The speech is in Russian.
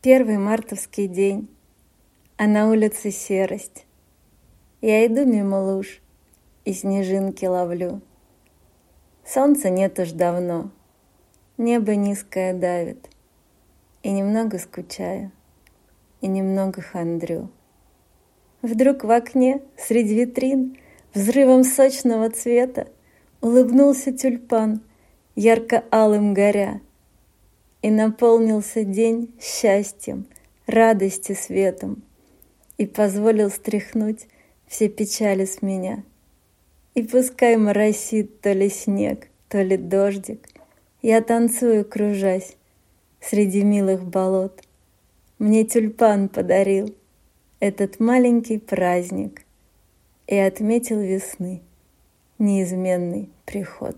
Первый мартовский день, а на улице серость. Я иду мимо луж и снежинки ловлю. Солнца нет уж давно, небо низкое давит, и немного скучаю, и немного хандрю. Вдруг в окне среди витрин взрывом сочного цвета улыбнулся тюльпан, ярко-алым горя, и наполнился день счастьем, радостью, светом, и позволил стряхнуть все печали с меня. И пускай моросит то ли снег, то ли дождик, я танцую, кружась среди милых болот. Мне тюльпан подарил этот маленький праздник и отметил весны неизменный приход.